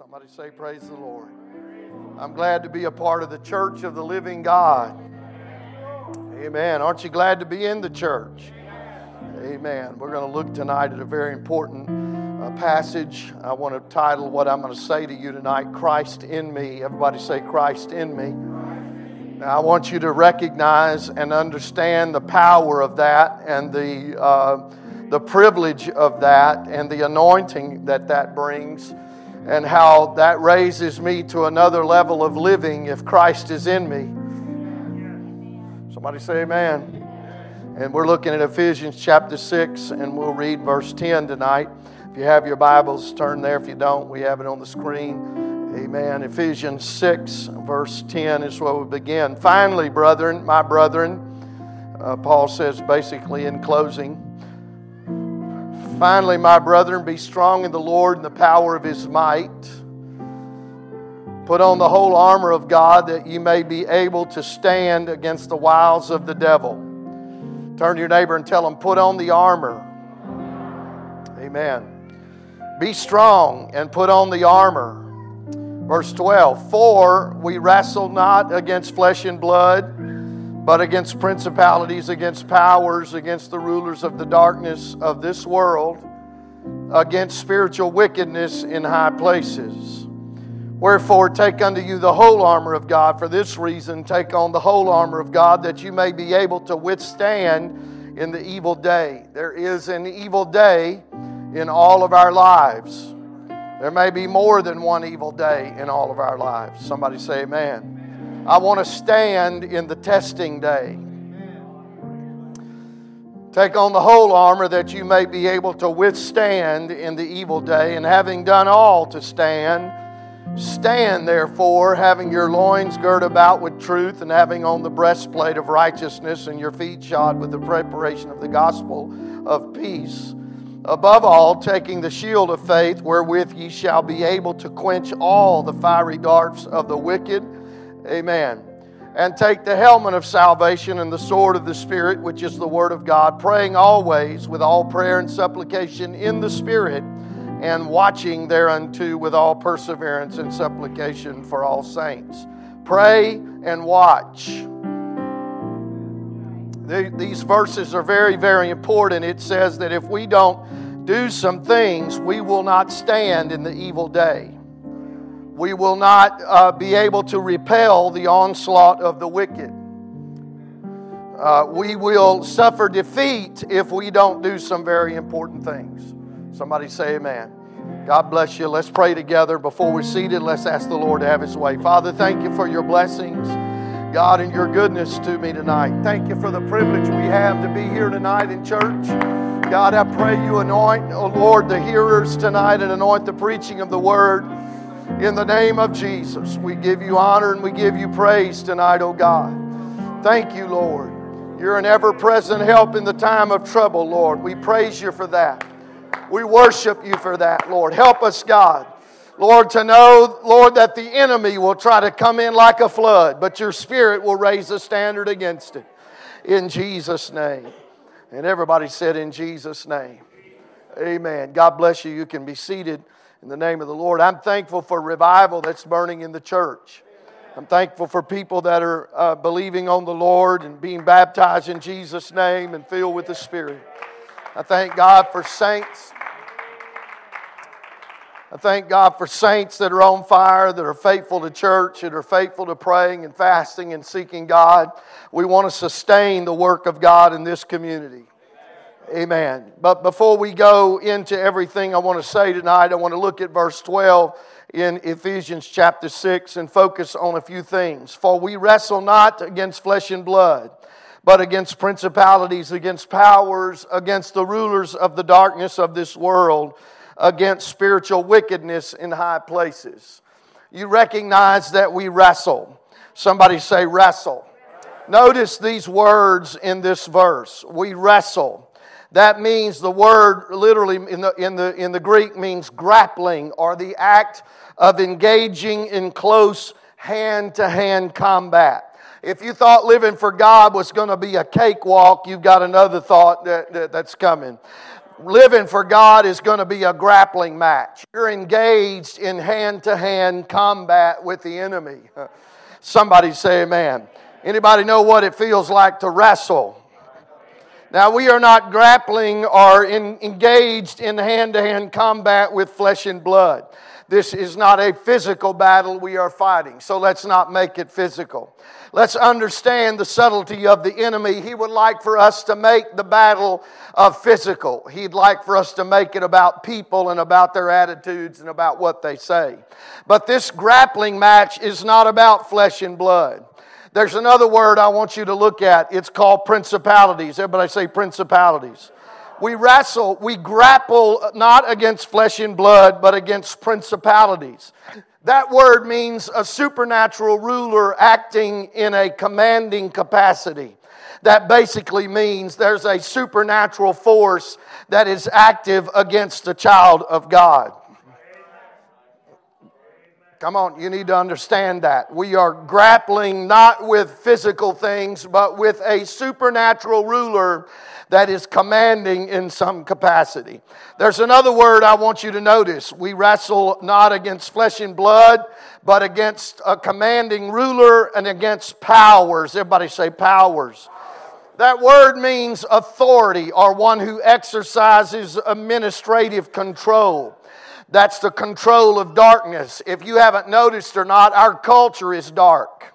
Somebody say, Praise the Lord. I'm glad to be a part of the church of the living God. Amen. Aren't you glad to be in the church? Amen. We're going to look tonight at a very important uh, passage. I want to title what I'm going to say to you tonight Christ in me. Everybody say, Christ in me. Now, I want you to recognize and understand the power of that and the, uh, the privilege of that and the anointing that that brings and how that raises me to another level of living if Christ is in me. Somebody say amen. And we're looking at Ephesians chapter 6, and we'll read verse 10 tonight. If you have your Bibles, turn there. If you don't, we have it on the screen. Amen. Ephesians 6, verse 10 is where we begin. Finally, brethren, my brethren, uh, Paul says basically in closing, Finally, my brethren, be strong in the Lord and the power of his might. Put on the whole armor of God that ye may be able to stand against the wiles of the devil. Turn to your neighbor and tell him, Put on the armor. Amen. Be strong and put on the armor. Verse 12 For we wrestle not against flesh and blood but against principalities, against powers, against the rulers of the darkness of this world, against spiritual wickedness in high places. Wherefore, take unto you the whole armor of God. For this reason, take on the whole armor of God, that you may be able to withstand in the evil day. There is an evil day in all of our lives. There may be more than one evil day in all of our lives. Somebody say, Amen. I want to stand in the testing day. Take on the whole armor that you may be able to withstand in the evil day, and having done all to stand, stand therefore, having your loins girt about with truth, and having on the breastplate of righteousness, and your feet shod with the preparation of the gospel of peace. Above all, taking the shield of faith, wherewith ye shall be able to quench all the fiery darts of the wicked Amen. And take the helmet of salvation and the sword of the Spirit, which is the Word of God, praying always with all prayer and supplication in the Spirit, and watching thereunto with all perseverance and supplication for all saints. Pray and watch. These verses are very, very important. It says that if we don't do some things, we will not stand in the evil day we will not uh, be able to repel the onslaught of the wicked. Uh, we will suffer defeat if we don't do some very important things. Somebody say amen. God bless you. Let's pray together. Before we're seated, let's ask the Lord to have His way. Father, thank you for your blessings, God, and your goodness to me tonight. Thank you for the privilege we have to be here tonight in church. God, I pray you anoint, oh Lord, the hearers tonight and anoint the preaching of the word. In the name of Jesus, we give you honor and we give you praise tonight, oh God. Thank you, Lord. You're an ever present help in the time of trouble, Lord. We praise you for that. We worship you for that, Lord. Help us, God. Lord, to know, Lord, that the enemy will try to come in like a flood, but your spirit will raise a standard against it. In Jesus' name. And everybody said, In Jesus' name. Amen. God bless you. You can be seated in the name of the Lord. I'm thankful for revival that's burning in the church. I'm thankful for people that are uh, believing on the Lord and being baptized in Jesus' name and filled with the Spirit. I thank God for saints. I thank God for saints that are on fire, that are faithful to church, that are faithful to praying and fasting and seeking God. We want to sustain the work of God in this community. Amen. But before we go into everything I want to say tonight, I want to look at verse 12 in Ephesians chapter 6 and focus on a few things. For we wrestle not against flesh and blood, but against principalities, against powers, against the rulers of the darkness of this world, against spiritual wickedness in high places. You recognize that we wrestle. Somebody say, wrestle. Notice these words in this verse. We wrestle. That means the word literally in the, in the, in the Greek means grappling or the act of engaging in close hand to hand combat. If you thought living for God was going to be a cakewalk, you've got another thought that, that, that's coming. Living for God is going to be a grappling match. You're engaged in hand to hand combat with the enemy. Somebody say amen. Anybody know what it feels like to wrestle? Now, we are not grappling or in, engaged in hand to hand combat with flesh and blood. This is not a physical battle we are fighting, so let's not make it physical. Let's understand the subtlety of the enemy. He would like for us to make the battle of physical. He'd like for us to make it about people and about their attitudes and about what they say. But this grappling match is not about flesh and blood. There's another word I want you to look at. It's called principalities. Everybody say principalities we wrestle, we grapple not against flesh and blood, but against principalities. That word means a supernatural ruler acting in a commanding capacity. That basically means there's a supernatural force that is active against the child of God. Come on, you need to understand that. We are grappling not with physical things, but with a supernatural ruler that is commanding in some capacity. There's another word I want you to notice. We wrestle not against flesh and blood, but against a commanding ruler and against powers. Everybody say powers. That word means authority or one who exercises administrative control. That's the control of darkness. If you haven't noticed or not, our culture is dark.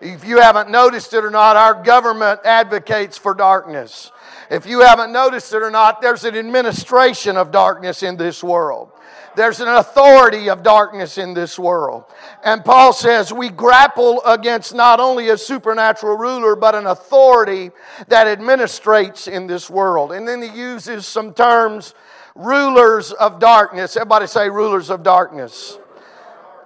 If you haven't noticed it or not, our government advocates for darkness. If you haven't noticed it or not, there's an administration of darkness in this world. There's an authority of darkness in this world. And Paul says we grapple against not only a supernatural ruler, but an authority that administrates in this world. And then he uses some terms rulers of darkness. Everybody say rulers of darkness.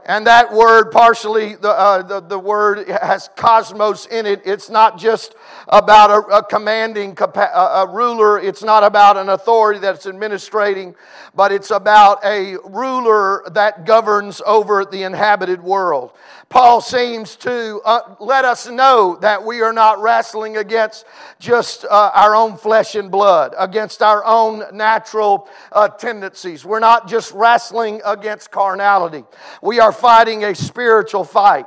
And that word, partially, the, uh, the, the, word has cosmos in it. It's not just about a, a commanding a, a ruler, it's not about an authority that's administrating, but it's about a ruler that governs over the inhabited world. Paul seems to uh, let us know that we are not wrestling against just uh, our own flesh and blood, against our own natural uh, tendencies. We're not just wrestling against carnality. We are fighting a spiritual fight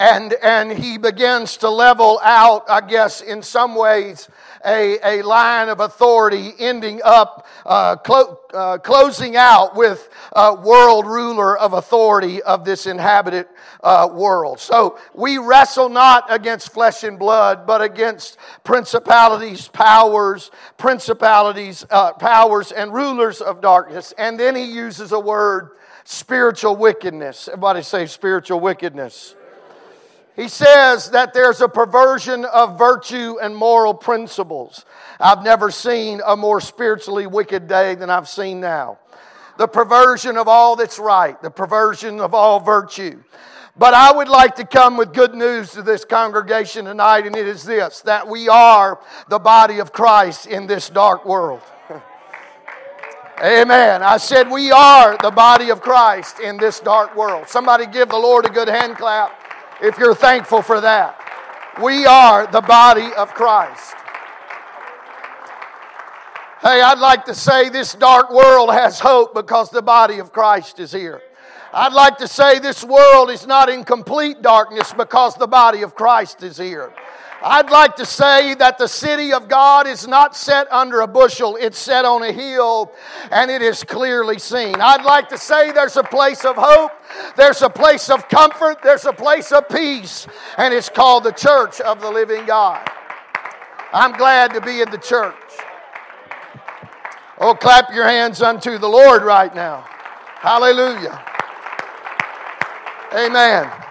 and, and he begins to level out, I guess, in some ways, a, a line of authority ending up uh, clo- uh, closing out with uh, world ruler of authority of this inhabited uh, world. So we wrestle not against flesh and blood, but against principalities, powers, principalities, uh, powers, and rulers of darkness. And then he uses a word spiritual wickedness. Everybody say spiritual wickedness. He says that there's a perversion of virtue and moral principles. I've never seen a more spiritually wicked day than I've seen now. The perversion of all that's right, the perversion of all virtue. But I would like to come with good news to this congregation tonight, and it is this that we are the body of Christ in this dark world. Amen. I said we are the body of Christ in this dark world. Somebody give the Lord a good hand clap if you're thankful for that. We are the body of Christ. Hey, I'd like to say this dark world has hope because the body of Christ is here. I'd like to say this world is not in complete darkness because the body of Christ is here. I'd like to say that the city of God is not set under a bushel, it's set on a hill and it is clearly seen. I'd like to say there's a place of hope, there's a place of comfort, there's a place of peace, and it's called the church of the living God. I'm glad to be in the church. Oh, clap your hands unto the Lord right now. Hallelujah. Amen.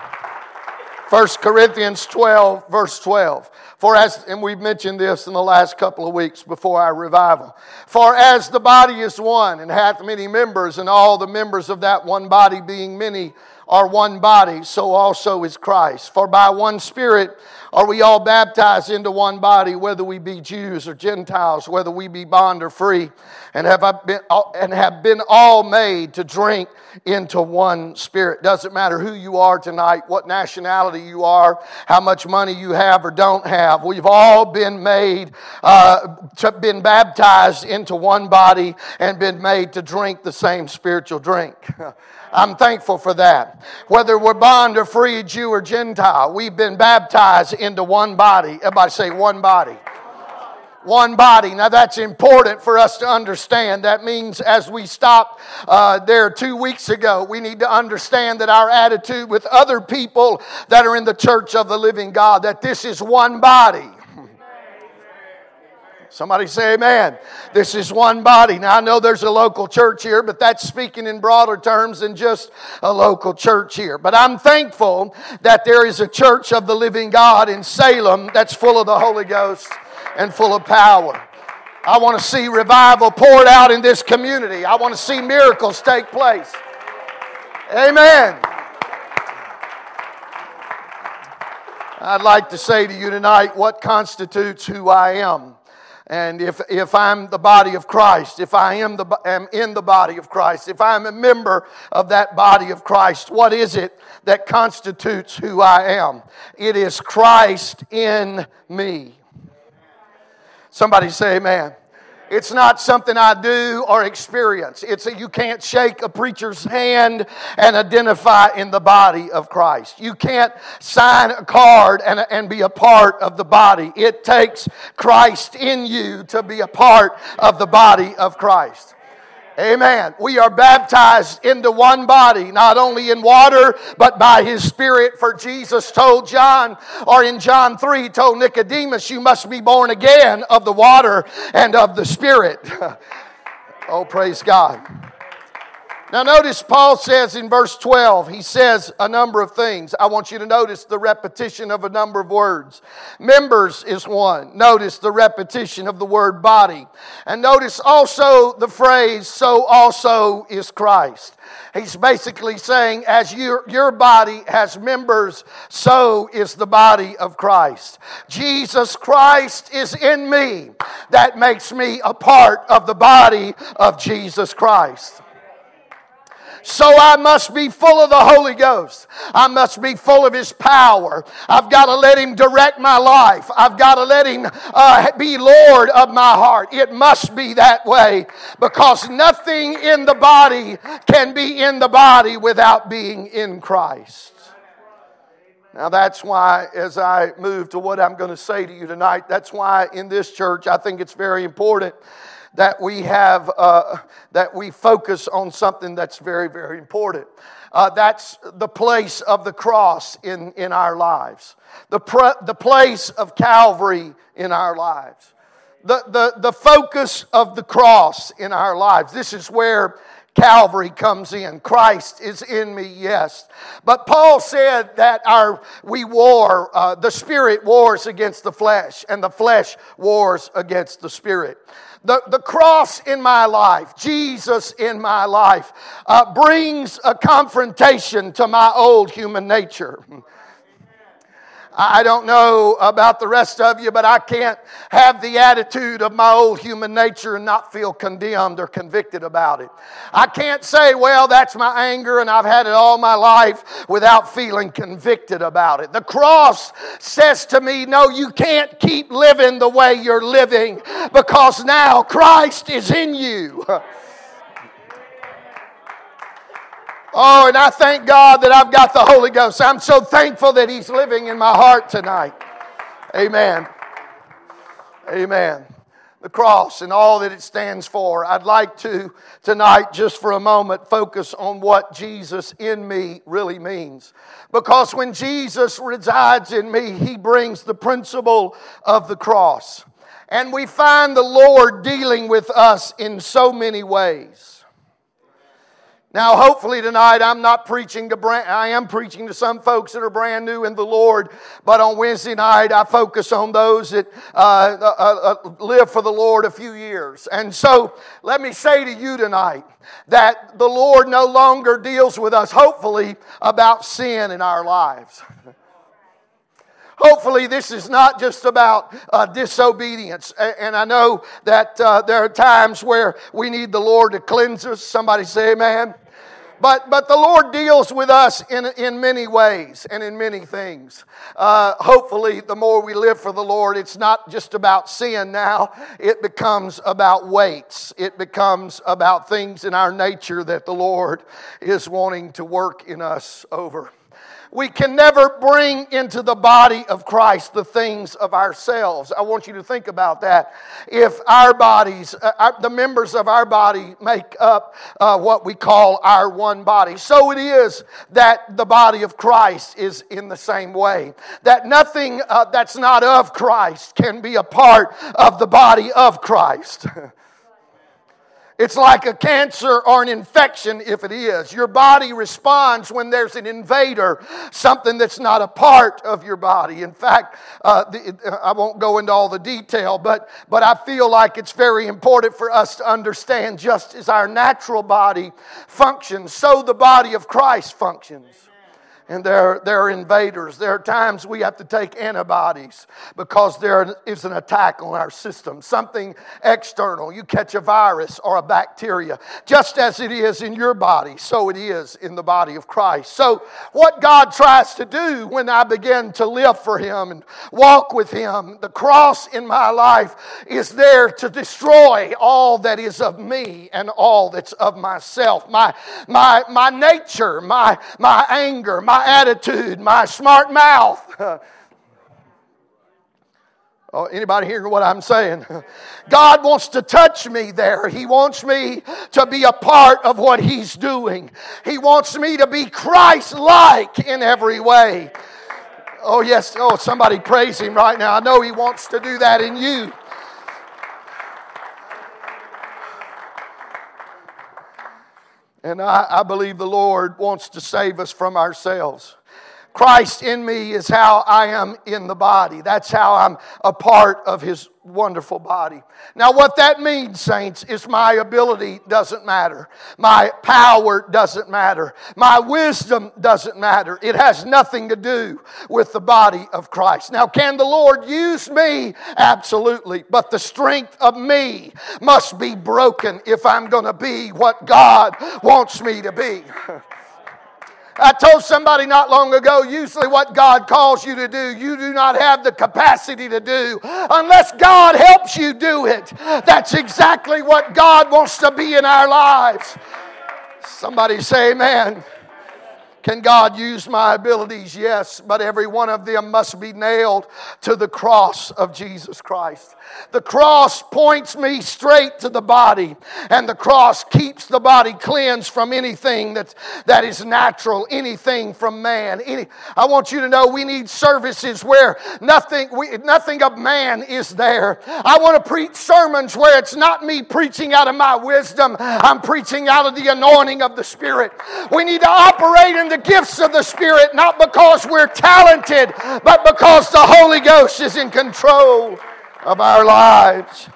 1 Corinthians 12, verse 12. For as, and we've mentioned this in the last couple of weeks before our revival. For as the body is one and hath many members, and all the members of that one body being many are one body, so also is Christ. For by one Spirit are we all baptized into one body, whether we be Jews or Gentiles, whether we be bond or free, and have been, and have been all made to drink into one Spirit. Doesn't matter who you are tonight, what nationality you are, how much money you have or don't have. We've all been made, uh, to, been baptized into one body and been made to drink the same spiritual drink. I'm thankful for that. Whether we're bond or free, Jew or Gentile, we've been baptized into one body. Everybody say one body. One body. Now that's important for us to understand. That means as we stopped uh, there two weeks ago, we need to understand that our attitude with other people that are in the church of the living God, that this is one body. Somebody say amen. This is one body. Now I know there's a local church here, but that's speaking in broader terms than just a local church here. But I'm thankful that there is a church of the living God in Salem that's full of the Holy Ghost and full of power. I want to see revival poured out in this community. I want to see miracles take place. Amen. I'd like to say to you tonight what constitutes who I am. And if, if I'm the body of Christ, if I am, the, am in the body of Christ, if I'm a member of that body of Christ, what is it that constitutes who I am? It is Christ in me. Somebody say amen. It's not something I do or experience. It's that you can't shake a preacher's hand and identify in the body of Christ. You can't sign a card and, and be a part of the body. It takes Christ in you to be a part of the body of Christ. Amen. We are baptized into one body, not only in water, but by His Spirit. For Jesus told John, or in John 3, told Nicodemus, You must be born again of the water and of the Spirit. oh, praise God. Now, notice Paul says in verse 12, he says a number of things. I want you to notice the repetition of a number of words. Members is one. Notice the repetition of the word body. And notice also the phrase, so also is Christ. He's basically saying, as your, your body has members, so is the body of Christ. Jesus Christ is in me. That makes me a part of the body of Jesus Christ. So I must be full of the Holy Ghost. I must be full of His power. I've got to let Him direct my life. I've got to let Him uh, be Lord of my heart. It must be that way because nothing in the body can be in the body without being in Christ. Now, that's why, as I move to what I'm going to say to you tonight, that's why in this church I think it's very important that we have, uh, that we focus on something that's very, very important. Uh, that's the place of the cross in, in our lives, the, pre- the place of Calvary in our lives, the, the, the focus of the cross in our lives. This is where Calvary comes in. Christ is in me, yes. But Paul said that our we war, uh, the spirit wars against the flesh, and the flesh wars against the spirit. The, the cross in my life, Jesus in my life, uh, brings a confrontation to my old human nature. I don't know about the rest of you, but I can't have the attitude of my old human nature and not feel condemned or convicted about it. I can't say, well, that's my anger and I've had it all my life without feeling convicted about it. The cross says to me, no, you can't keep living the way you're living because now Christ is in you. Oh, and I thank God that I've got the Holy Ghost. I'm so thankful that He's living in my heart tonight. Amen. Amen. The cross and all that it stands for. I'd like to tonight, just for a moment, focus on what Jesus in me really means. Because when Jesus resides in me, He brings the principle of the cross. And we find the Lord dealing with us in so many ways. Now, hopefully tonight I'm not preaching to brand, I am preaching to some folks that are brand new in the Lord, but on Wednesday night I focus on those that uh, uh, uh, uh, live for the Lord a few years. And so let me say to you tonight that the Lord no longer deals with us, hopefully, about sin in our lives. Hopefully, this is not just about uh, disobedience. And I know that uh, there are times where we need the Lord to cleanse us. Somebody say, Amen. But, but the Lord deals with us in, in many ways and in many things. Uh, hopefully, the more we live for the Lord, it's not just about sin now. It becomes about weights. It becomes about things in our nature that the Lord is wanting to work in us over. We can never bring into the body of Christ the things of ourselves. I want you to think about that. If our bodies, uh, our, the members of our body make up uh, what we call our one body, so it is that the body of Christ is in the same way. That nothing uh, that's not of Christ can be a part of the body of Christ. It's like a cancer or an infection if it is. Your body responds when there's an invader, something that's not a part of your body. In fact, uh, the, I won't go into all the detail, but, but I feel like it's very important for us to understand just as our natural body functions, so the body of Christ functions and there, there are invaders. There are times we have to take antibodies because there is an attack on our system, something external. You catch a virus or a bacteria. Just as it is in your body, so it is in the body of Christ. So, what God tries to do when I begin to live for Him and walk with Him, the cross in my life is there to destroy all that is of me and all that's of myself. My, my, my nature, my, my anger, my attitude, my smart mouth. Oh, anybody hearing what I'm saying? God wants to touch me there. He wants me to be a part of what He's doing. He wants me to be Christ like in every way. Oh, yes. Oh, somebody praise Him right now. I know He wants to do that in you. And I, I, believe the Lord wants to save us from ourselves. Christ in me is how I am in the body. That's how I'm a part of His wonderful body. Now, what that means, saints, is my ability doesn't matter. My power doesn't matter. My wisdom doesn't matter. It has nothing to do with the body of Christ. Now, can the Lord use me? Absolutely. But the strength of me must be broken if I'm going to be what God wants me to be. I told somebody not long ago, usually what God calls you to do, you do not have the capacity to do unless God helps you do it. That's exactly what God wants to be in our lives. Somebody say, Amen. Can God use my abilities? Yes, but every one of them must be nailed to the cross of Jesus Christ. The cross points me straight to the body, and the cross keeps the body cleansed from anything that's, that is natural, anything from man. Any, I want you to know we need services where nothing, we, nothing of man is there. I want to preach sermons where it's not me preaching out of my wisdom, I'm preaching out of the anointing of the Spirit. We need to operate in the gifts of the Spirit, not because we're talented, but because the Holy Ghost is in control of our lives.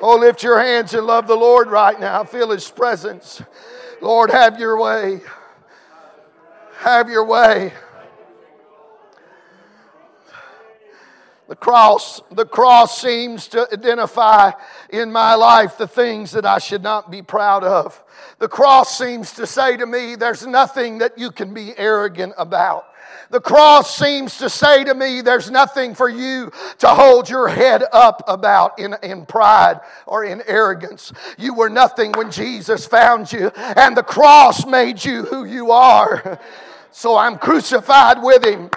Oh, lift your hands and love the Lord right now. Feel His presence. Lord, have your way. Have your way. The cross, the cross seems to identify in my life the things that I should not be proud of. The cross seems to say to me, there's nothing that you can be arrogant about. The cross seems to say to me, there's nothing for you to hold your head up about in, in pride or in arrogance. You were nothing when Jesus found you, and the cross made you who you are. So I'm crucified with him.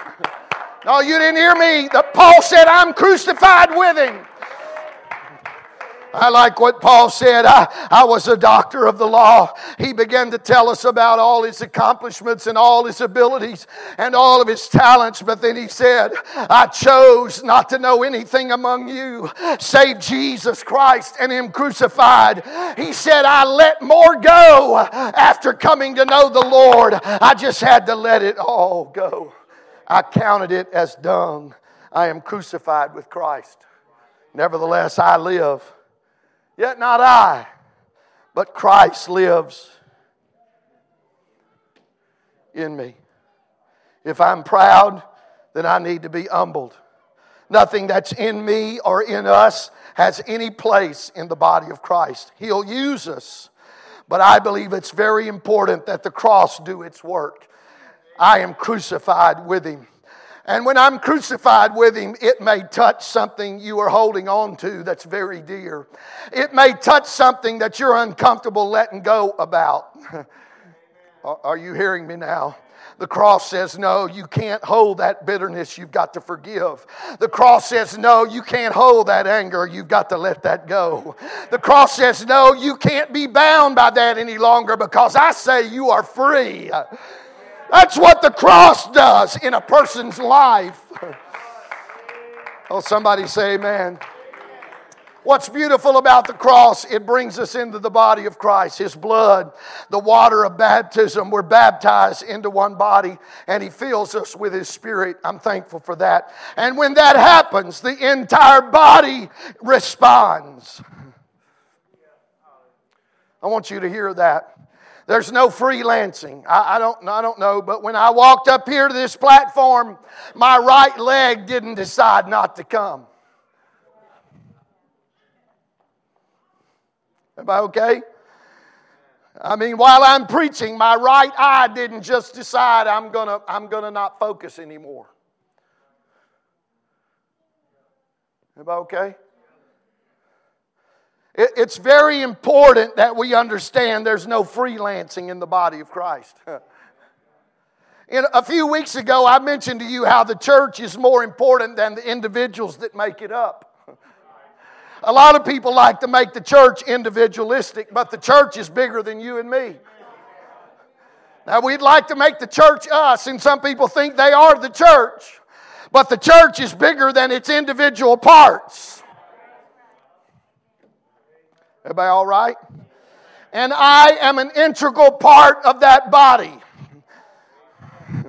No, you didn't hear me. Paul said, I'm crucified with him. I like what Paul said. I, I was a doctor of the law. He began to tell us about all his accomplishments and all his abilities and all of his talents. But then he said, I chose not to know anything among you save Jesus Christ and Him crucified. He said, I let more go after coming to know the Lord. I just had to let it all go. I counted it as dung. I am crucified with Christ. Nevertheless, I live Yet not I, but Christ lives in me. If I'm proud, then I need to be humbled. Nothing that's in me or in us has any place in the body of Christ. He'll use us, but I believe it's very important that the cross do its work. I am crucified with him. And when I'm crucified with him, it may touch something you are holding on to that's very dear. It may touch something that you're uncomfortable letting go about. are you hearing me now? The cross says, no, you can't hold that bitterness. You've got to forgive. The cross says, no, you can't hold that anger. You've got to let that go. The cross says, no, you can't be bound by that any longer because I say you are free. That's what the cross does in a person's life. Oh, somebody say amen. What's beautiful about the cross, it brings us into the body of Christ, His blood, the water of baptism. We're baptized into one body, and He fills us with His Spirit. I'm thankful for that. And when that happens, the entire body responds. I want you to hear that. There's no freelancing. I, I, don't, I don't know, but when I walked up here to this platform, my right leg didn't decide not to come. Am I okay? I mean, while I'm preaching, my right eye didn't just decide I'm gonna, I'm gonna not focus anymore. Am I okay? It's very important that we understand there's no freelancing in the body of Christ. In a few weeks ago, I mentioned to you how the church is more important than the individuals that make it up. A lot of people like to make the church individualistic, but the church is bigger than you and me. Now, we'd like to make the church us, and some people think they are the church, but the church is bigger than its individual parts. Everybody all right? And I am an integral part of that body.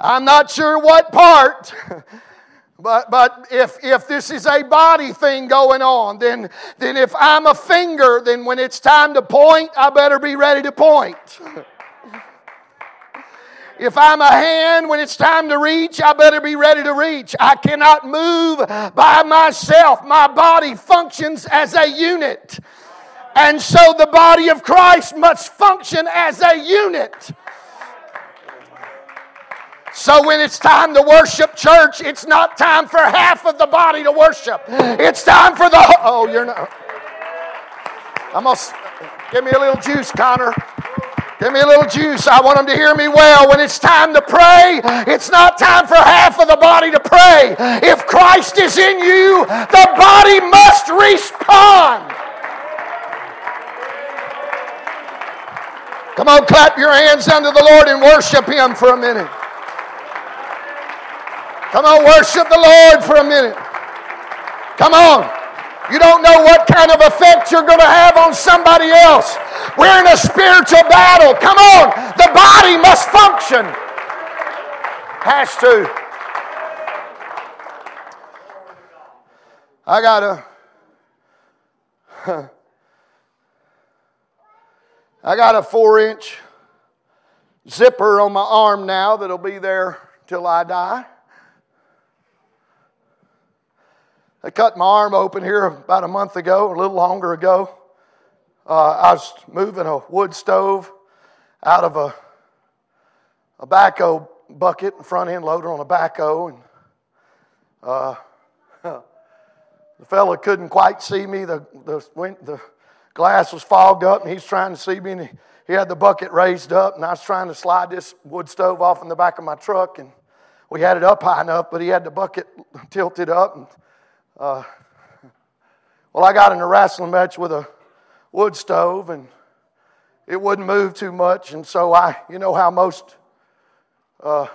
I'm not sure what part, but, but if, if this is a body thing going on, then, then if I'm a finger, then when it's time to point, I better be ready to point. If I'm a hand, when it's time to reach, I better be ready to reach. I cannot move by myself. My body functions as a unit. And so the body of Christ must function as a unit. So when it's time to worship church, it's not time for half of the body to worship. It's time for the oh, you're not. I'm gonna give me a little juice, Connor. Give me a little juice. I want them to hear me well. When it's time to pray, it's not time for half of the body to pray. If Christ is in you, the body must respond. Come on, clap your hands unto the Lord and worship Him for a minute. Come on, worship the Lord for a minute. Come on. You don't know what kind of effect you're going to have on somebody else. We're in a spiritual battle. Come on. The body must function. Has to. I got a. I got a four inch zipper on my arm now that'll be there till I die. They cut my arm open here about a month ago, a little longer ago. Uh, I was moving a wood stove out of a, a backhoe bucket, front end loader on a backhoe, and uh, the fella couldn't quite see me. The, the, the glass was fogged up, and he's trying to see me, and he, he had the bucket raised up, and I was trying to slide this wood stove off in the back of my truck, and we had it up high enough, but he had the bucket tilted up, and uh, Well, I got in a wrestling match with a wood stove and it wouldn't move too much. And so I, you know how most uh,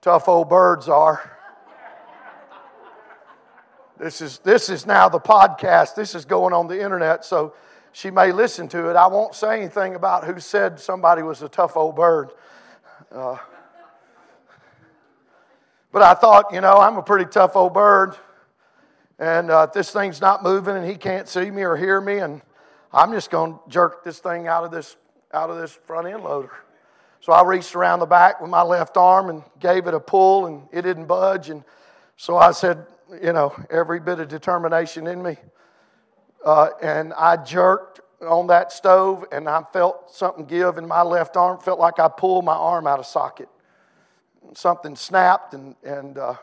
tough old birds are. This is, this is now the podcast. This is going on the internet, so she may listen to it. I won't say anything about who said somebody was a tough old bird. Uh, but I thought, you know, I'm a pretty tough old bird. And uh, this thing's not moving and he can't see me or hear me, and I'm just going to jerk this thing out of this, out of this front end loader. So I reached around the back with my left arm and gave it a pull, and it didn't budge. And so I said, you know, every bit of determination in me. Uh, and I jerked on that stove, and I felt something give in my left arm. Felt like I pulled my arm out of socket. Something snapped, and, and uh,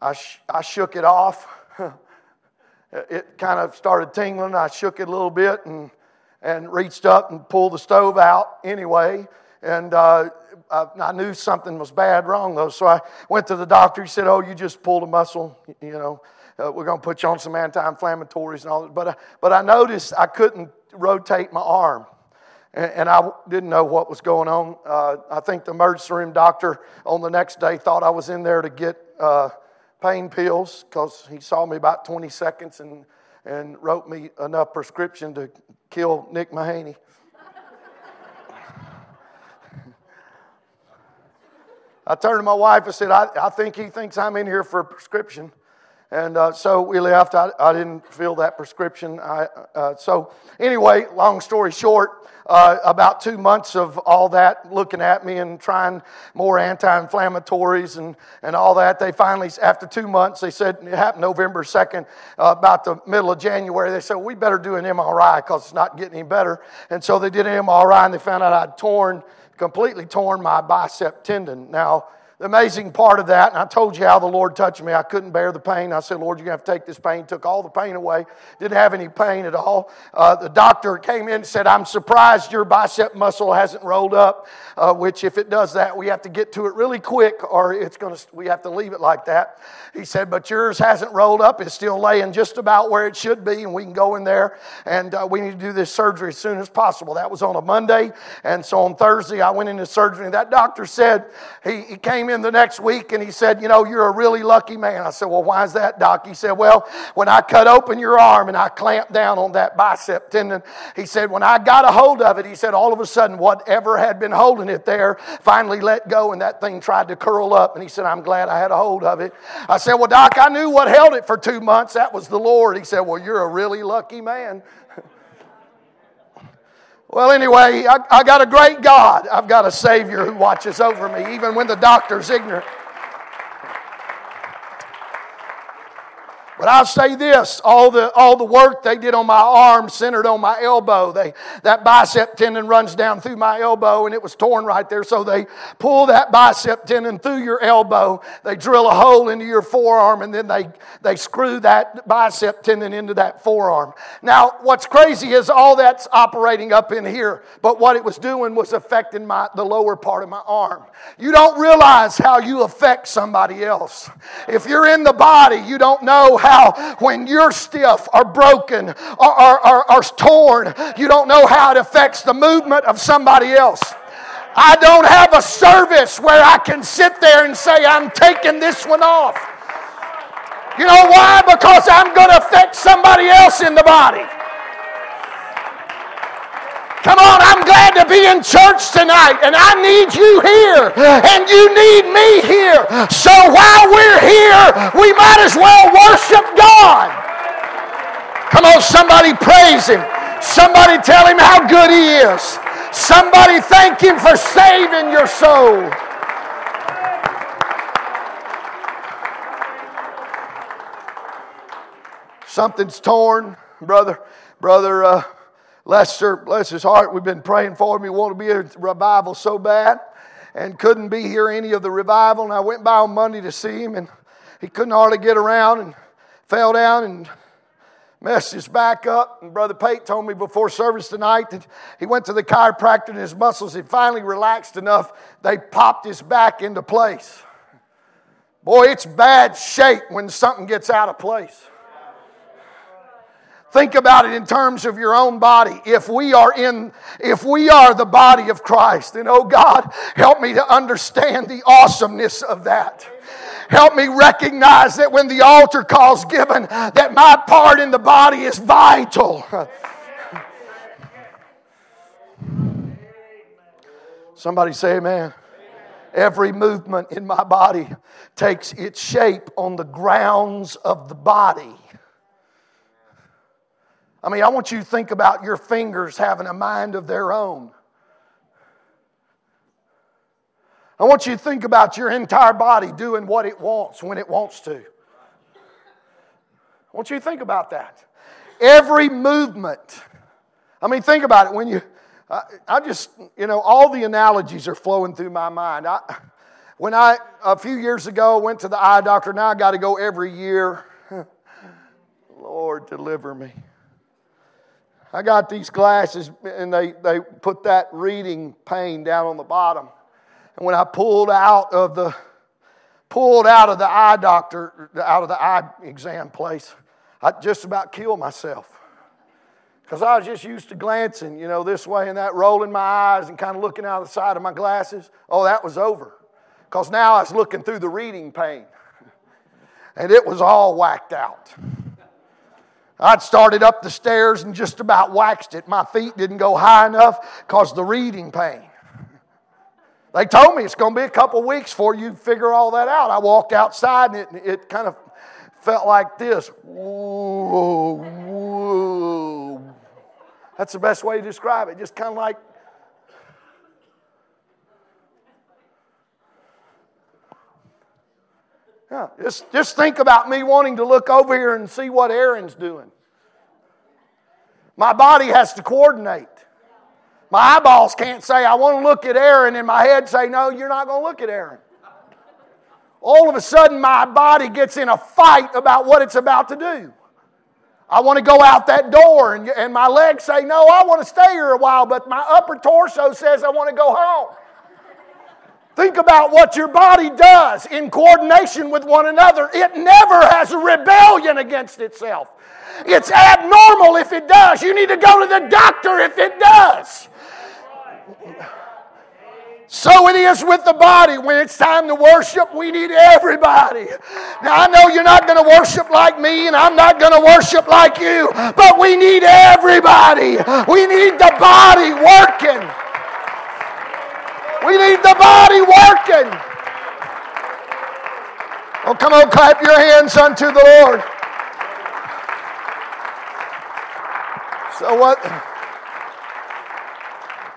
I, sh- I shook it off. it kind of started tingling. I shook it a little bit and, and reached up and pulled the stove out anyway. And uh, I, I, knew something was bad wrong, though. So I went to the doctor. He said, Oh, you just pulled a muscle. You know, uh, we're going to put you on some anti inflammatories and all that. But, uh, but I noticed I couldn't rotate my arm. And, and I didn't know what was going on. Uh, I think the emergency room doctor on the next day thought I was in there to get uh, pain pills because he saw me about 20 seconds and, and wrote me enough prescription to kill Nick Mahaney. I turned to my wife and said, I, I think he thinks I'm in here for a prescription. And uh, so we left. I, I didn't fill that prescription. I, uh, so, anyway, long story short, uh, about two months of all that looking at me and trying more anti inflammatories and, and all that. They finally, after two months, they said it happened November 2nd, uh, about the middle of January. They said, We better do an MRI because it's not getting any better. And so they did an MRI and they found out I'd torn completely torn my bicep tendon. Now, the amazing part of that, and I told you how the Lord touched me. I couldn't bear the pain. I said, Lord, you're going to have to take this pain. Took all the pain away. Didn't have any pain at all. Uh, the doctor came in and said, I'm surprised your bicep muscle hasn't rolled up, uh, which if it does that, we have to get to it really quick or it's going to, we have to leave it like that. He said, but yours hasn't rolled up. It's still laying just about where it should be and we can go in there and uh, we need to do this surgery as soon as possible. That was on a Monday. And so on Thursday, I went into surgery. That doctor said, he, he came came in the next week and he said, You know, you're a really lucky man. I said, Well, why is that, Doc? He said, Well, when I cut open your arm and I clamped down on that bicep tendon, he said, When I got a hold of it, he said, All of a sudden, whatever had been holding it there finally let go and that thing tried to curl up. And he said, I'm glad I had a hold of it. I said, Well, Doc, I knew what held it for two months. That was the Lord. He said, Well, you're a really lucky man. Well, anyway, I, I, got a great God. I've got a Savior who watches over me, even when the doctor's ignorant. But I'll say this all the, all the work they did on my arm centered on my elbow. They, that bicep tendon runs down through my elbow and it was torn right there. So they pull that bicep tendon through your elbow. They drill a hole into your forearm and then they, they screw that bicep tendon into that forearm. Now, what's crazy is all that's operating up in here, but what it was doing was affecting my, the lower part of my arm. You don't realize how you affect somebody else. If you're in the body, you don't know how how when you're stiff or broken or, or, or, or torn, you don't know how it affects the movement of somebody else. I don't have a service where I can sit there and say, I'm taking this one off. You know why? Because I'm going to affect somebody else in the body. Come on, I'm glad to be in church tonight, and I need you here, and you need me here. So while we're here, we might as well worship God. Come on, somebody praise Him. Somebody tell Him how good He is. Somebody thank Him for saving your soul. Something's torn, brother. Brother. Uh, Lester, bless his heart, we've been praying for him. He wanted to be a revival so bad and couldn't be here any of the revival. And I went by on Monday to see him, and he couldn't hardly get around and fell down and messed his back up. And Brother Pate told me before service tonight that he went to the chiropractor and his muscles had finally relaxed enough, they popped his back into place. Boy, it's bad shape when something gets out of place. Think about it in terms of your own body. If we are in, if we are the body of Christ, then oh God, help me to understand the awesomeness of that. Help me recognize that when the altar call's given, that my part in the body is vital. Somebody say amen. Every movement in my body takes its shape on the grounds of the body. I mean, I want you to think about your fingers having a mind of their own. I want you to think about your entire body doing what it wants when it wants to. I want you to think about that. Every movement. I mean, think about it. When you, I, I just, you know, all the analogies are flowing through my mind. I, when I, a few years ago, went to the eye doctor, now I got to go every year. Lord, deliver me. I got these glasses and they, they put that reading pane down on the bottom. And when I pulled out of the pulled out of the eye doctor, out of the eye exam place, I just about killed myself. Because I was just used to glancing, you know, this way and that, rolling my eyes and kind of looking out of the side of my glasses. Oh, that was over. Because now I was looking through the reading pane. And it was all whacked out. I'd started up the stairs and just about waxed it. My feet didn't go high enough because the reading pain. They told me it's going to be a couple weeks before you figure all that out. I walked outside and it, it kind of felt like this. Whoa, whoa. That's the best way to describe it. Just kind of like Yeah, just, just think about me wanting to look over here and see what Aaron's doing. My body has to coordinate. My eyeballs can't say, I want to look at Aaron, and my head say, No, you're not going to look at Aaron. All of a sudden, my body gets in a fight about what it's about to do. I want to go out that door, and, and my legs say, No, I want to stay here a while, but my upper torso says I want to go home. Think about what your body does in coordination with one another. It never has a rebellion against itself. It's abnormal if it does. You need to go to the doctor if it does. So it is with the body. When it's time to worship, we need everybody. Now, I know you're not going to worship like me, and I'm not going to worship like you, but we need everybody. We need the body working. We need the body working. Oh, come on, clap your hands unto the Lord. So what?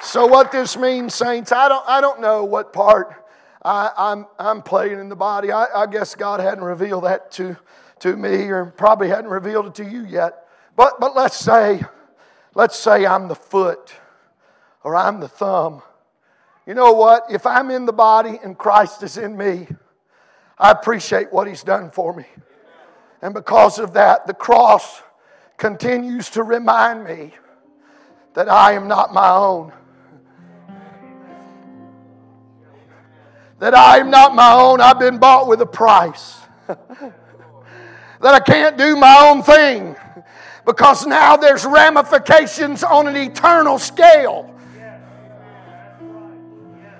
So what this means, saints? I don't. I don't know what part I, am I'm, I'm playing in the body. I, I guess God hadn't revealed that to to me, or probably hadn't revealed it to you yet. But but let's say, let's say I'm the foot, or I'm the thumb, you know what? If I'm in the body and Christ is in me, I appreciate what He's done for me. And because of that, the cross continues to remind me that I am not my own. That I am not my own. I've been bought with a price. that I can't do my own thing because now there's ramifications on an eternal scale.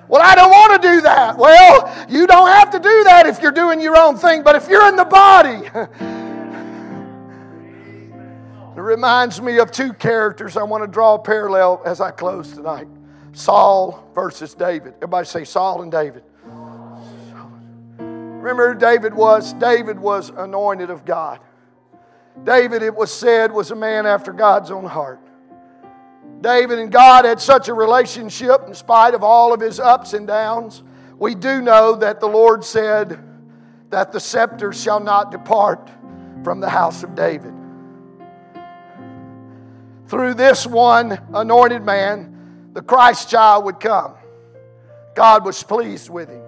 Well, I don't want to do that. Well, you don't have to do that if you're doing your own thing, but if you're in the body, it reminds me of two characters I want to draw a parallel as I close tonight Saul versus David. Everybody say Saul and David. Remember who David was? David was anointed of God. David, it was said, was a man after God's own heart. David and God had such a relationship in spite of all of his ups and downs. We do know that the Lord said that the scepter shall not depart from the house of David. Through this one anointed man, the Christ child would come. God was pleased with him.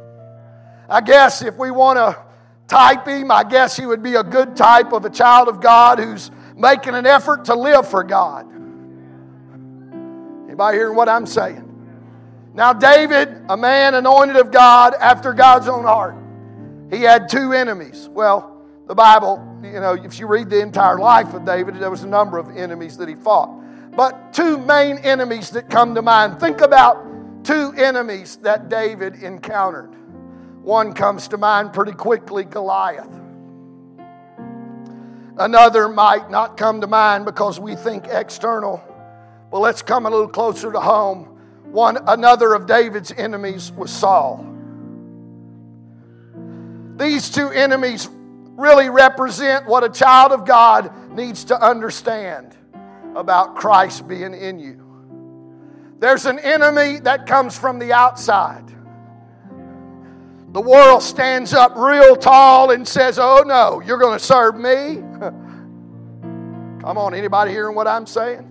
I guess if we want to type him, I guess he would be a good type of a child of God who's making an effort to live for God. Anybody hearing what I'm saying? Now, David, a man anointed of God after God's own heart, he had two enemies. Well, the Bible you know, if you read the entire life of David, there was a number of enemies that he fought. But two main enemies that come to mind. Think about two enemies that David encountered. One comes to mind pretty quickly Goliath. Another might not come to mind because we think external. But let's come a little closer to home. One another of David's enemies was Saul. These two enemies really represent what a child of God needs to understand about Christ being in you. There's an enemy that comes from the outside. The world stands up real tall and says, Oh no, you're going to serve me? Come on, anybody hearing what I'm saying?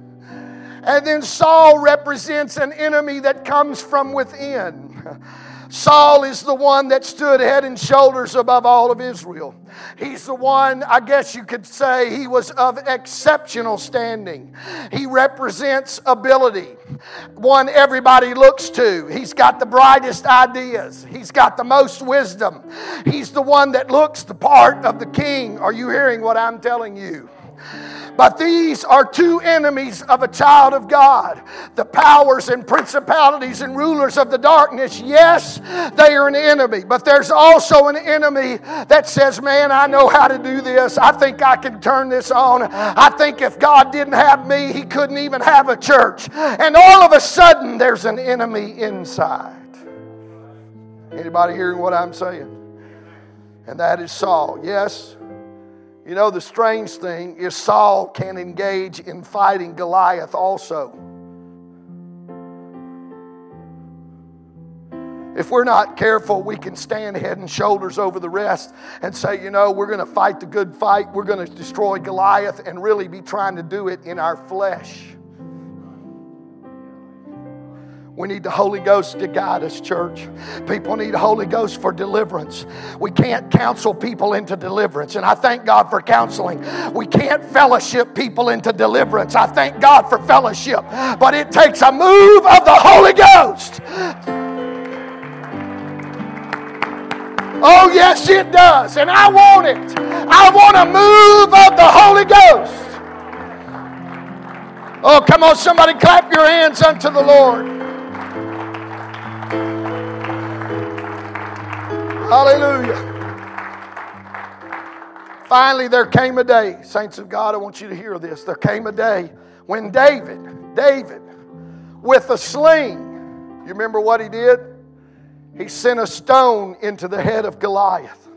And then Saul represents an enemy that comes from within. Saul is the one that stood head and shoulders above all of Israel. He's the one, I guess you could say, he was of exceptional standing. He represents ability, one everybody looks to. He's got the brightest ideas, he's got the most wisdom. He's the one that looks the part of the king. Are you hearing what I'm telling you? But these are two enemies of a child of God the powers and principalities and rulers of the darkness. Yes, they are an enemy, but there's also an enemy that says, Man, I know how to do this. I think I can turn this on. I think if God didn't have me, He couldn't even have a church. And all of a sudden, there's an enemy inside. Anybody hearing what I'm saying? And that is Saul. Yes, you know, the strange thing is Saul can engage in fighting Goliath also. If we're not careful, we can stand head and shoulders over the rest and say, you know, we're going to fight the good fight. We're going to destroy Goliath and really be trying to do it in our flesh. We need the Holy Ghost to guide us, church. People need the Holy Ghost for deliverance. We can't counsel people into deliverance, and I thank God for counseling. We can't fellowship people into deliverance. I thank God for fellowship, but it takes a move of the Holy Ghost. Oh, yes, it does, and I want it. I want a move of the Holy Ghost. Oh, come on, somebody clap your hands unto the Lord. Hallelujah. Finally, there came a day, saints of God, I want you to hear this. There came a day when David, David, with a sling, you remember what he did? He sent a stone into the head of Goliath.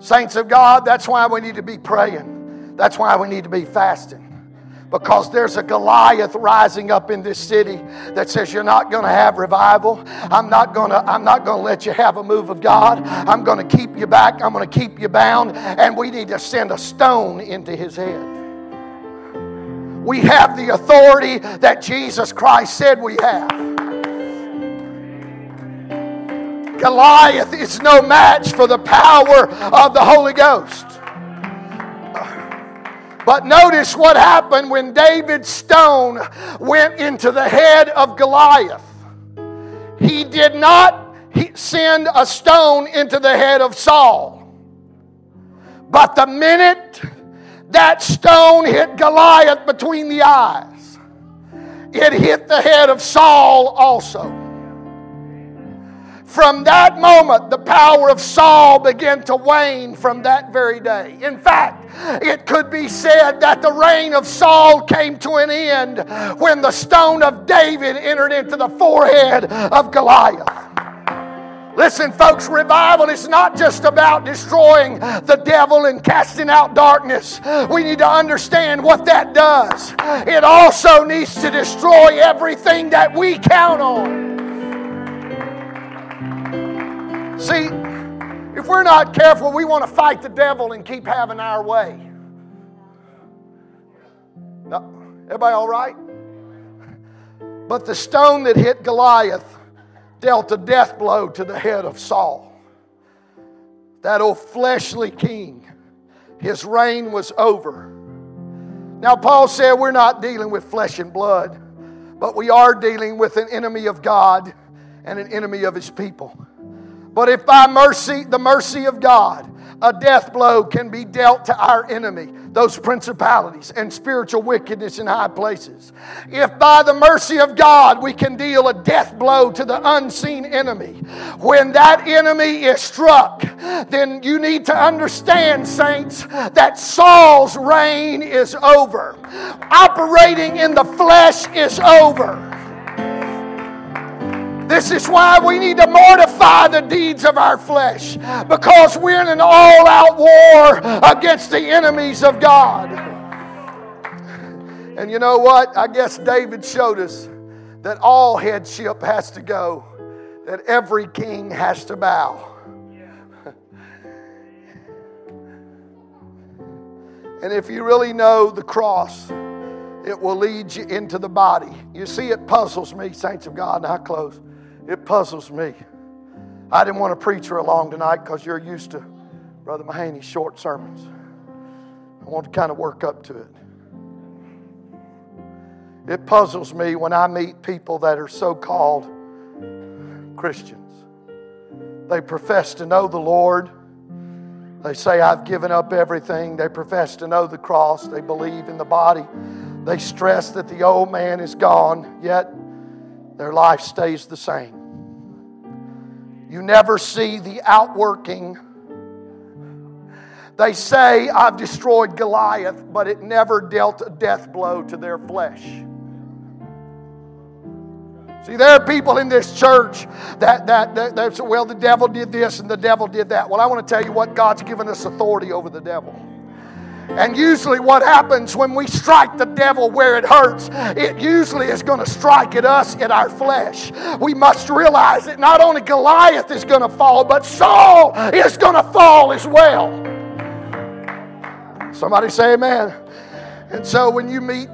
Saints of God, that's why we need to be praying. That's why we need to be fasting because there's a Goliath rising up in this city that says you're not going to have revival. I'm not going to I'm not going to let you have a move of God. I'm going to keep you back. I'm going to keep you bound and we need to send a stone into his head. We have the authority that Jesus Christ said we have. Goliath is no match for the power of the Holy Ghost. But notice what happened when David's stone went into the head of Goliath. He did not send a stone into the head of Saul. But the minute that stone hit Goliath between the eyes, it hit the head of Saul also. From that moment, the power of Saul began to wane from that very day. In fact, it could be said that the reign of Saul came to an end when the stone of David entered into the forehead of Goliath. Listen, folks, revival is not just about destroying the devil and casting out darkness. We need to understand what that does. It also needs to destroy everything that we count on. See, if we're not careful, we want to fight the devil and keep having our way. Everybody all right? But the stone that hit Goliath dealt a death blow to the head of Saul. That old fleshly king, his reign was over. Now, Paul said we're not dealing with flesh and blood, but we are dealing with an enemy of God and an enemy of his people. But if by mercy, the mercy of God, a death blow can be dealt to our enemy, those principalities and spiritual wickedness in high places. If by the mercy of God we can deal a death blow to the unseen enemy, when that enemy is struck, then you need to understand, saints, that Saul's reign is over. Operating in the flesh is over. This is why we need to mortify the deeds of our flesh because we're in an all out war against the enemies of God. And you know what? I guess David showed us that all headship has to go, that every king has to bow. And if you really know the cross, it will lead you into the body. You see, it puzzles me, saints of God, and I close. It puzzles me. I didn't want to preach for long tonight because you're used to Brother Mahaney's short sermons. I want to kind of work up to it. It puzzles me when I meet people that are so called Christians. They profess to know the Lord. They say, I've given up everything. They profess to know the cross. They believe in the body. They stress that the old man is gone, yet their life stays the same. You never see the outworking. They say, I've destroyed Goliath, but it never dealt a death blow to their flesh. See, there are people in this church that, that, that, that say, well, the devil did this and the devil did that. Well, I want to tell you what God's given us authority over the devil. And usually, what happens when we strike the devil where it hurts, it usually is going to strike at us in our flesh. We must realize that not only Goliath is going to fall, but Saul is going to fall as well. Somebody say amen. And so when you meet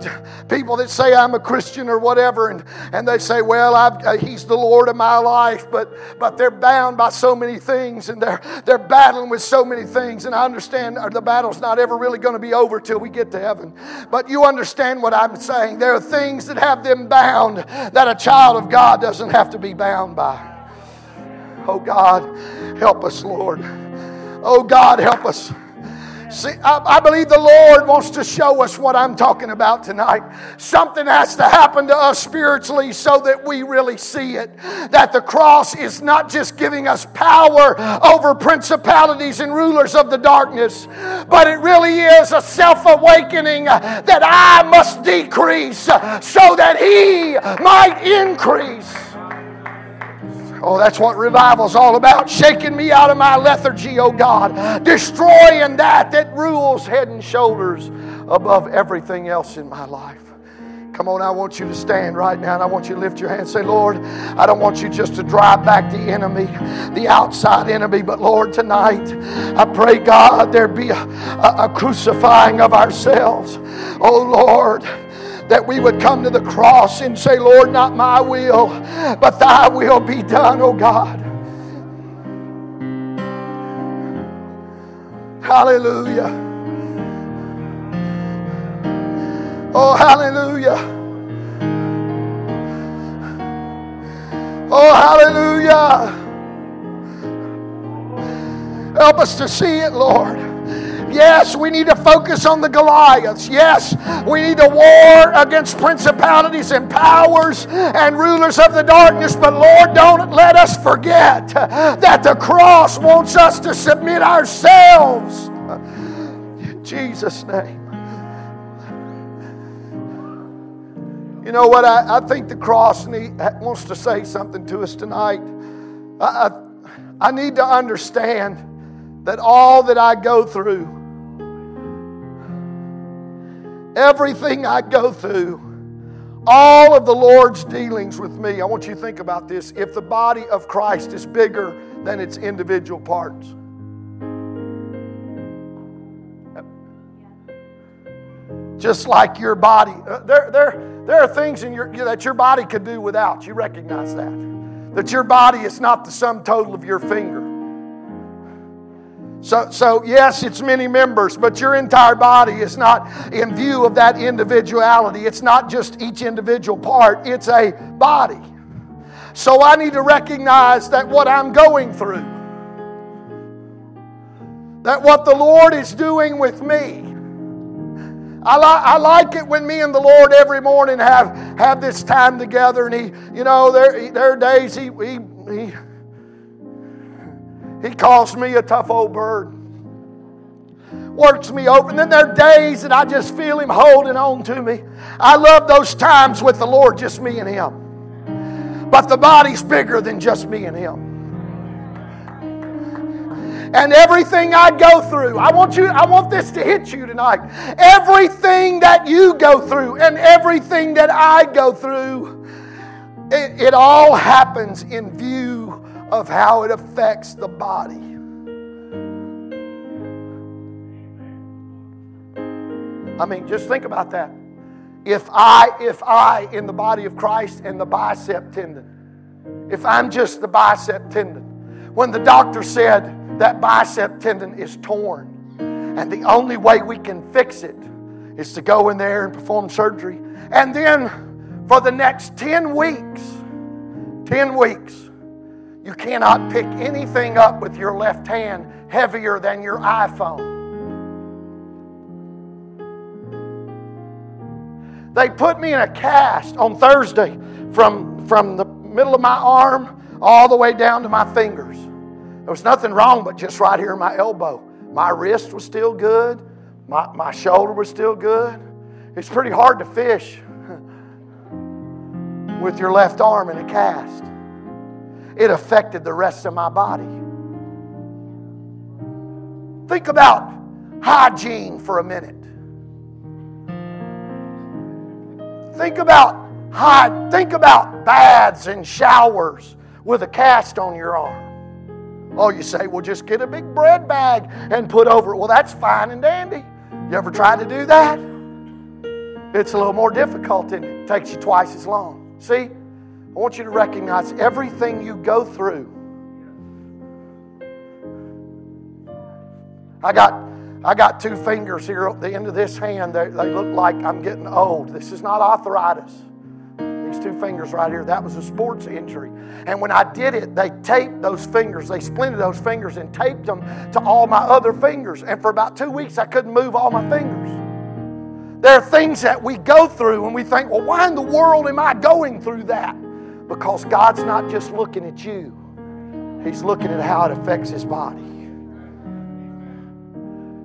people that say, I'm a Christian or whatever, and, and they say, Well, uh, He's the Lord of my life, but, but they're bound by so many things and they're, they're battling with so many things. And I understand uh, the battle's not ever really going to be over till we get to heaven. But you understand what I'm saying. There are things that have them bound that a child of God doesn't have to be bound by. Oh God, help us, Lord. Oh God, help us. See, I, I, believe the Lord wants to show us what I'm talking about tonight. Something has to happen to us spiritually so that we really see it. That the cross is not just giving us power over principalities and rulers of the darkness, but it really is a self awakening that I must decrease so that He might increase. Oh, that's what revival's all about. Shaking me out of my lethargy, oh God. Destroying that that rules head and shoulders above everything else in my life. Come on, I want you to stand right now and I want you to lift your hand and say, Lord, I don't want you just to drive back the enemy, the outside enemy, but Lord, tonight, I pray, God, there be a, a, a crucifying of ourselves. Oh, Lord that we would come to the cross and say, Lord, not my will, but thy will be done, oh God. Hallelujah. Oh, hallelujah. Oh, hallelujah. Help us to see it, Lord. Yes, we need to focus on the Goliaths. Yes, we need to war against principalities and powers and rulers of the darkness. But Lord, don't let us forget that the cross wants us to submit ourselves. In Jesus' name. You know what? I, I think the cross need, wants to say something to us tonight. I, I, I need to understand that all that I go through everything I go through, all of the Lord's dealings with me, I want you to think about this. If the body of Christ is bigger than its individual parts, just like your body, uh, there, there, there are things in your, that your body could do without. You recognize that. That your body is not the sum total of your finger. So, so, yes, it's many members, but your entire body is not in view of that individuality. It's not just each individual part, it's a body. So I need to recognize that what I'm going through, that what the Lord is doing with me. I, li- I like it when me and the Lord every morning have, have this time together, and He, you know, there, there are days He, he, he, he calls me a tough old bird works me over. And then there are days that I just feel Him holding on to me. I love those times with the Lord, just me and Him. But the body's bigger than just me and Him. And everything I go through, I want you, I want this to hit you tonight. Everything that you go through and everything that I go through, it, it all happens in view of how it affects the body. I mean, just think about that. If I, if I, in the body of Christ and the bicep tendon, if I'm just the bicep tendon, when the doctor said that bicep tendon is torn, and the only way we can fix it is to go in there and perform surgery, and then for the next 10 weeks, 10 weeks, you cannot pick anything up with your left hand heavier than your iPhone. They put me in a cast on Thursday from, from the middle of my arm all the way down to my fingers. There was nothing wrong but just right here in my elbow. My wrist was still good, my, my shoulder was still good. It's pretty hard to fish with your left arm in a cast. It affected the rest of my body. Think about hygiene for a minute. Think about hot, think about baths and showers with a cast on your arm. Oh, you say, well, just get a big bread bag and put over it. Well, that's fine and dandy. You ever tried to do that? It's a little more difficult and it takes you twice as long. See, I want you to recognize everything you go through. I got I got two fingers here at the end of this hand. They, they look like I'm getting old. This is not arthritis. These two fingers right here, that was a sports injury. And when I did it, they taped those fingers, they splinted those fingers and taped them to all my other fingers. And for about two weeks, I couldn't move all my fingers. There are things that we go through and we think, well, why in the world am I going through that? Because God's not just looking at you, He's looking at how it affects His body.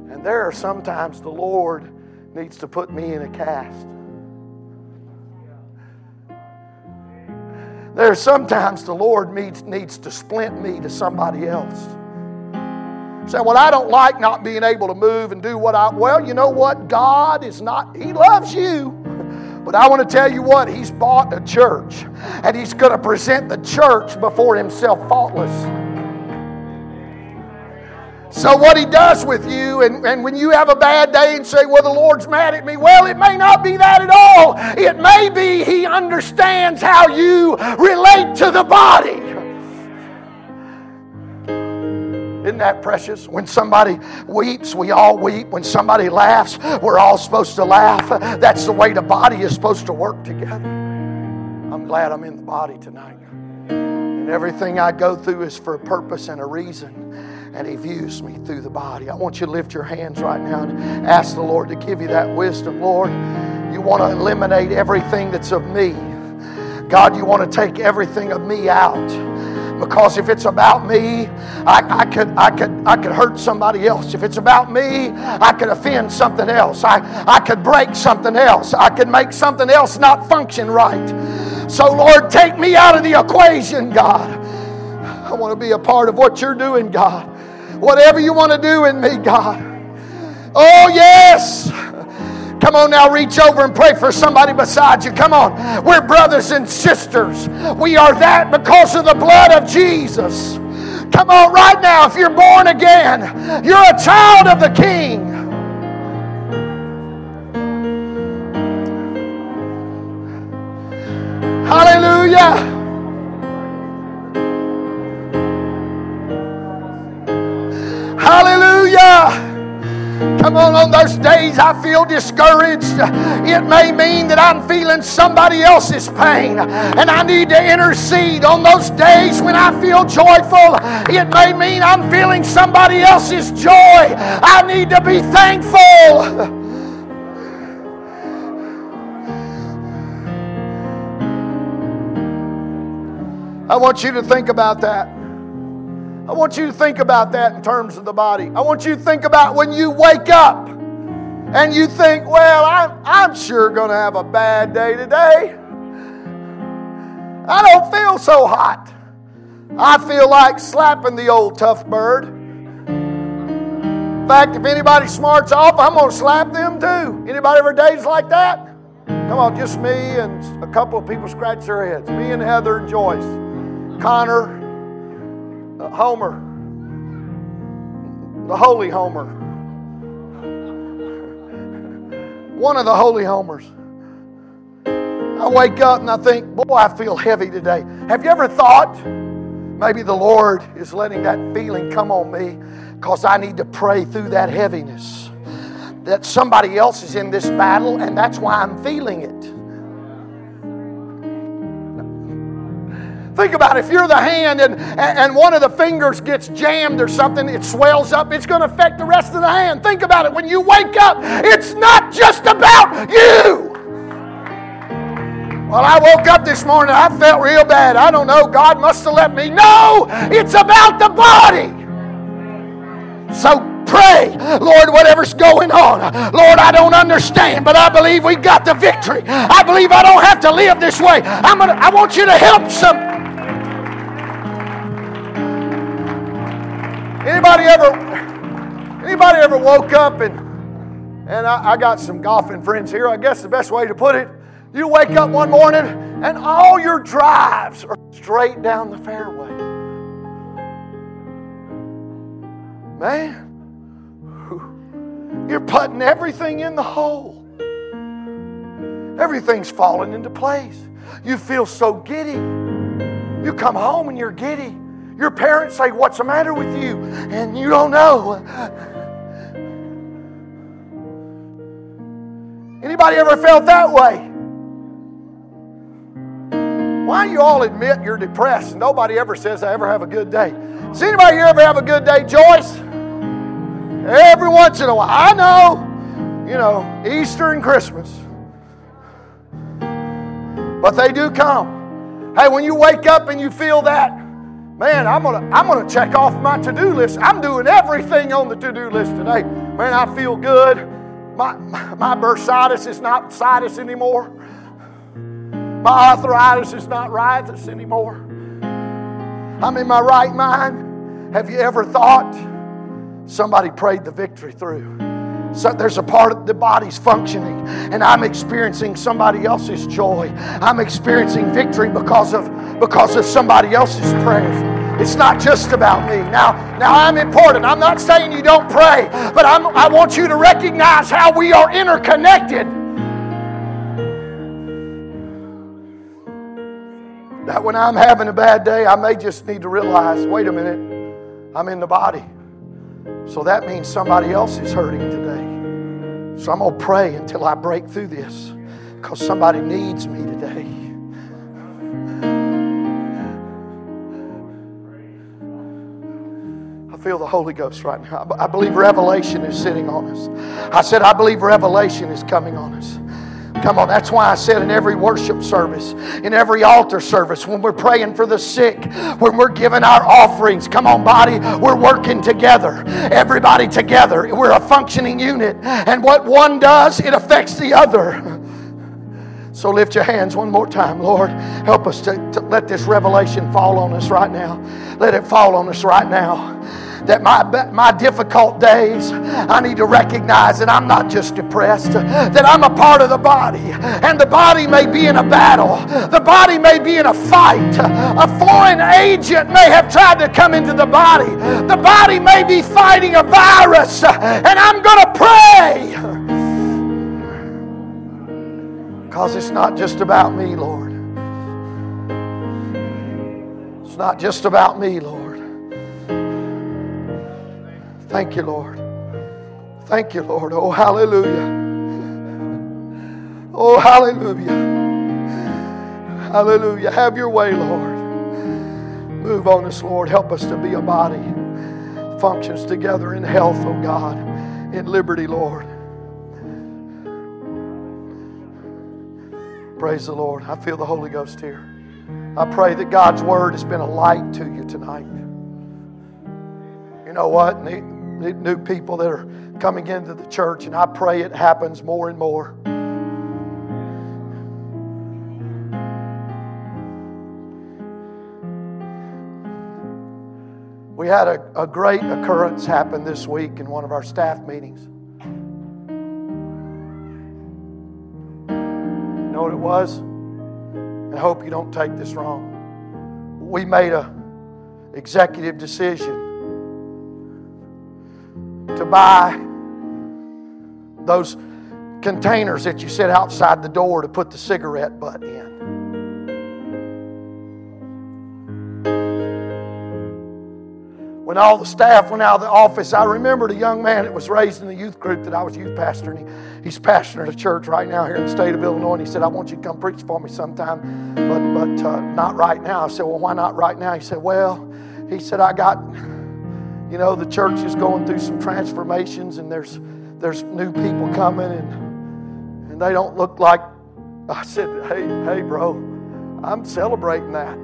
And there are sometimes the Lord needs to put me in a cast. There are sometimes the Lord needs, needs to splint me to somebody else. Say, well, I don't like not being able to move and do what I. Well, you know what? God is not, He loves you. But I want to tell you what, He's bought a church, and He's going to present the church before Himself faultless. So, what he does with you, and, and when you have a bad day and say, Well, the Lord's mad at me, well, it may not be that at all. It may be he understands how you relate to the body. Isn't that precious? When somebody weeps, we all weep. When somebody laughs, we're all supposed to laugh. That's the way the body is supposed to work together. I'm glad I'm in the body tonight. And everything I go through is for a purpose and a reason and He views me through the body. I want you to lift your hands right now and ask the Lord to give you that wisdom. Lord, you want to eliminate everything that's of me. God, you want to take everything of me out. Because if it's about me, I, I, could, I, could, I could hurt somebody else. If it's about me, I could offend something else. I, I could break something else. I could make something else not function right. So, Lord, take me out of the equation, God. I want to be a part of what you're doing, God. Whatever you want to do in me, God. Oh, yes. Come on now, reach over and pray for somebody beside you. Come on. We're brothers and sisters. We are that because of the blood of Jesus. Come on, right now, if you're born again, you're a child of the King. Hallelujah. Come on, on those days I feel discouraged, it may mean that I'm feeling somebody else's pain. And I need to intercede on those days when I feel joyful. It may mean I'm feeling somebody else's joy. I need to be thankful. I want you to think about that. I want you to think about that in terms of the body. I want you to think about when you wake up and you think, well, I'm, I'm sure going to have a bad day today. I don't feel so hot. I feel like slapping the old tough bird. In fact, if anybody smarts off, I'm going to slap them too. Anybody ever days like that? Come on, just me and a couple of people scratch their heads. Me and Heather and Joyce. Connor, uh, Homer, the Holy Homer, one of the Holy Homers. I wake up and I think, boy, I feel heavy today. Have you ever thought maybe the Lord is letting that feeling come on me because I need to pray through that heaviness? That somebody else is in this battle and that's why I'm feeling it. Think about it. If you're the hand and, and one of the fingers gets jammed or something, it swells up, it's going to affect the rest of the hand. Think about it. When you wake up, it's not just about you. Well, I woke up this morning, I felt real bad. I don't know, God must have let me. No, it's about the body. So pray, Lord, whatever's going on. Lord, I don't understand, but I believe we got the victory. I believe I don't have to live this way. I'm gonna, I want you to help some. Anybody ever, anybody ever woke up and, and I, I got some golfing friends here. I guess the best way to put it, you wake up one morning and all your drives are straight down the fairway. Man, you're putting everything in the hole. Everything's falling into place. You feel so giddy. You come home and you're giddy. Your parents say, What's the matter with you? And you don't know. Anybody ever felt that way? Why do you all admit you're depressed? and Nobody ever says I ever have a good day. Does anybody here ever have a good day, Joyce? Every once in a while. I know, you know, Easter and Christmas. But they do come. Hey, when you wake up and you feel that, Man, I'm gonna I'm gonna check off my to-do list. I'm doing everything on the to-do list today. Man, I feel good. My my bursitis is not situs anymore. My arthritis is not ritis anymore. I'm in my right mind. Have you ever thought somebody prayed the victory through? So there's a part of the body's functioning, and I'm experiencing somebody else's joy. I'm experiencing victory because of because of somebody else's prayers. It's not just about me. Now, now I'm important. I'm not saying you don't pray, but I'm, I want you to recognize how we are interconnected. That when I'm having a bad day, I may just need to realize wait a minute, I'm in the body. So that means somebody else is hurting today. So I'm going to pray until I break through this because somebody needs me today. I feel the Holy Ghost right now. I believe revelation is sitting on us. I said, I believe revelation is coming on us. Come on, that's why I said in every worship service, in every altar service, when we're praying for the sick, when we're giving our offerings, come on, body, we're working together. Everybody together. We're a functioning unit. And what one does, it affects the other. So lift your hands one more time, Lord. Help us to, to let this revelation fall on us right now. Let it fall on us right now that my, my difficult days, I need to recognize that I'm not just depressed, that I'm a part of the body. And the body may be in a battle, the body may be in a fight. A foreign agent may have tried to come into the body. The body may be fighting a virus, and I'm going to pray. Because it's not just about me, Lord. It's not just about me, Lord. Thank you, Lord. Thank you, Lord. Oh, hallelujah. Oh, hallelujah. Hallelujah. Have your way, Lord. Move on us, Lord. Help us to be a body. Functions together in health, oh God. In liberty, Lord. Praise the Lord. I feel the Holy Ghost here. I pray that God's Word has been a light to you tonight. You know what? New people that are coming into the church, and I pray it happens more and more. We had a, a great occurrence happen this week in one of our staff meetings. You know what it was? I hope you don't take this wrong. We made a executive decision to buy those containers that you set outside the door to put the cigarette butt in. when all the staff went out of the office, I remembered a young man that was raised in the youth group that I was youth pastor, and he, he's pastoring a church right now here in the state of Illinois. And he said, I want you to come preach for me sometime, but, but uh, not right now. I said, Well, why not right now? He said, Well, he said, I got, you know, the church is going through some transformations, and there's, there's new people coming, and, and they don't look like. I said, Hey, hey, bro, I'm celebrating that.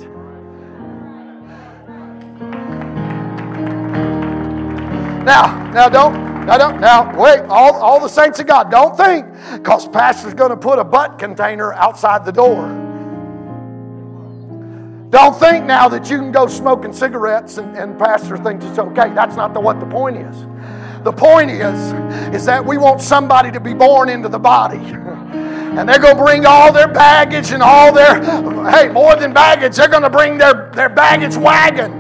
Now, now don't, now don't, now wait, all, all the saints of God, don't think because pastor's going to put a butt container outside the door. Don't think now that you can go smoking cigarettes and, and pastor thinks it's okay. That's not the, what the point is. The point is, is that we want somebody to be born into the body. And they're going to bring all their baggage and all their, hey, more than baggage, they're going to bring their, their baggage wagon.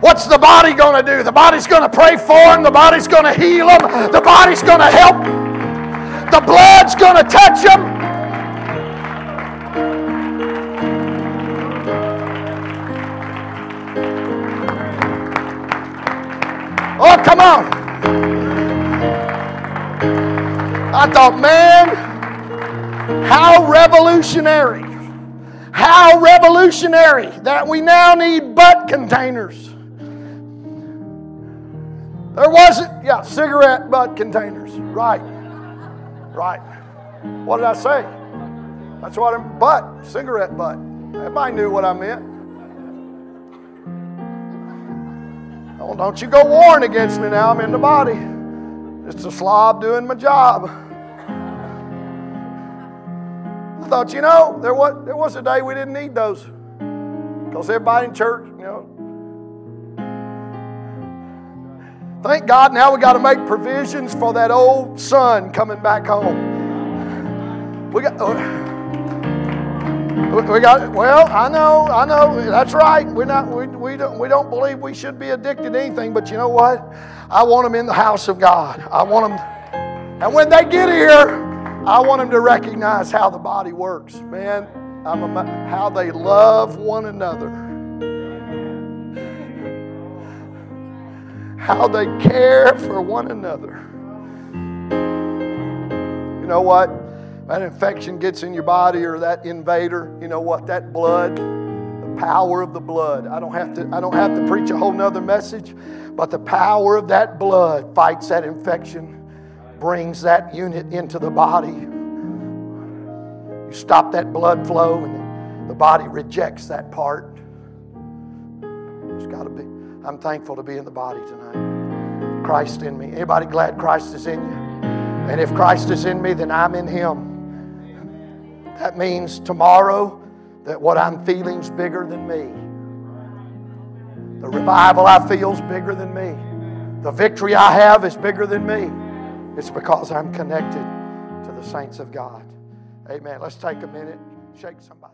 What's the body going to do? The body's going to pray for them. The body's going to heal them. The body's going to help. The blood's going to touch them. Oh, come on. I thought, man, how revolutionary. How revolutionary that we now need butt containers. There wasn't, yeah, cigarette butt containers. Right. Right. What did I say? That's what I'm, butt, cigarette butt. Everybody knew what I meant. Don't you go warring against me now. I'm in the body. It's a slob doing my job. I thought, you know, there was, there was a day we didn't need those. Because everybody in church, you know, Thank God now we got to make provisions for that old son coming back home. We got. Oh, We got well. I know, I know. That's right. We're not. We, we don't. We don't believe we should be addicted to anything. But you know what? I want them in the house of God. I want them. And when they get here, I want them to recognize how the body works. Man, a, how they love one another. how they care for one another. You know what? That infection gets in your body or that invader, you know what? That blood, the power of the blood. I don't have to, I don't have to preach a whole nother message, but the power of that blood fights that infection, brings that unit into the body. You stop that blood flow and the body rejects that part. It's got to be. I'm thankful to be in the body tonight. Christ in me. Anybody glad Christ is in you? And if Christ is in me, then I'm in Him. That means tomorrow that what I'm feeling is bigger than me. The revival I feel is bigger than me. The victory I have is bigger than me. It's because I'm connected to the saints of God. Amen. Let's take a minute, shake somebody.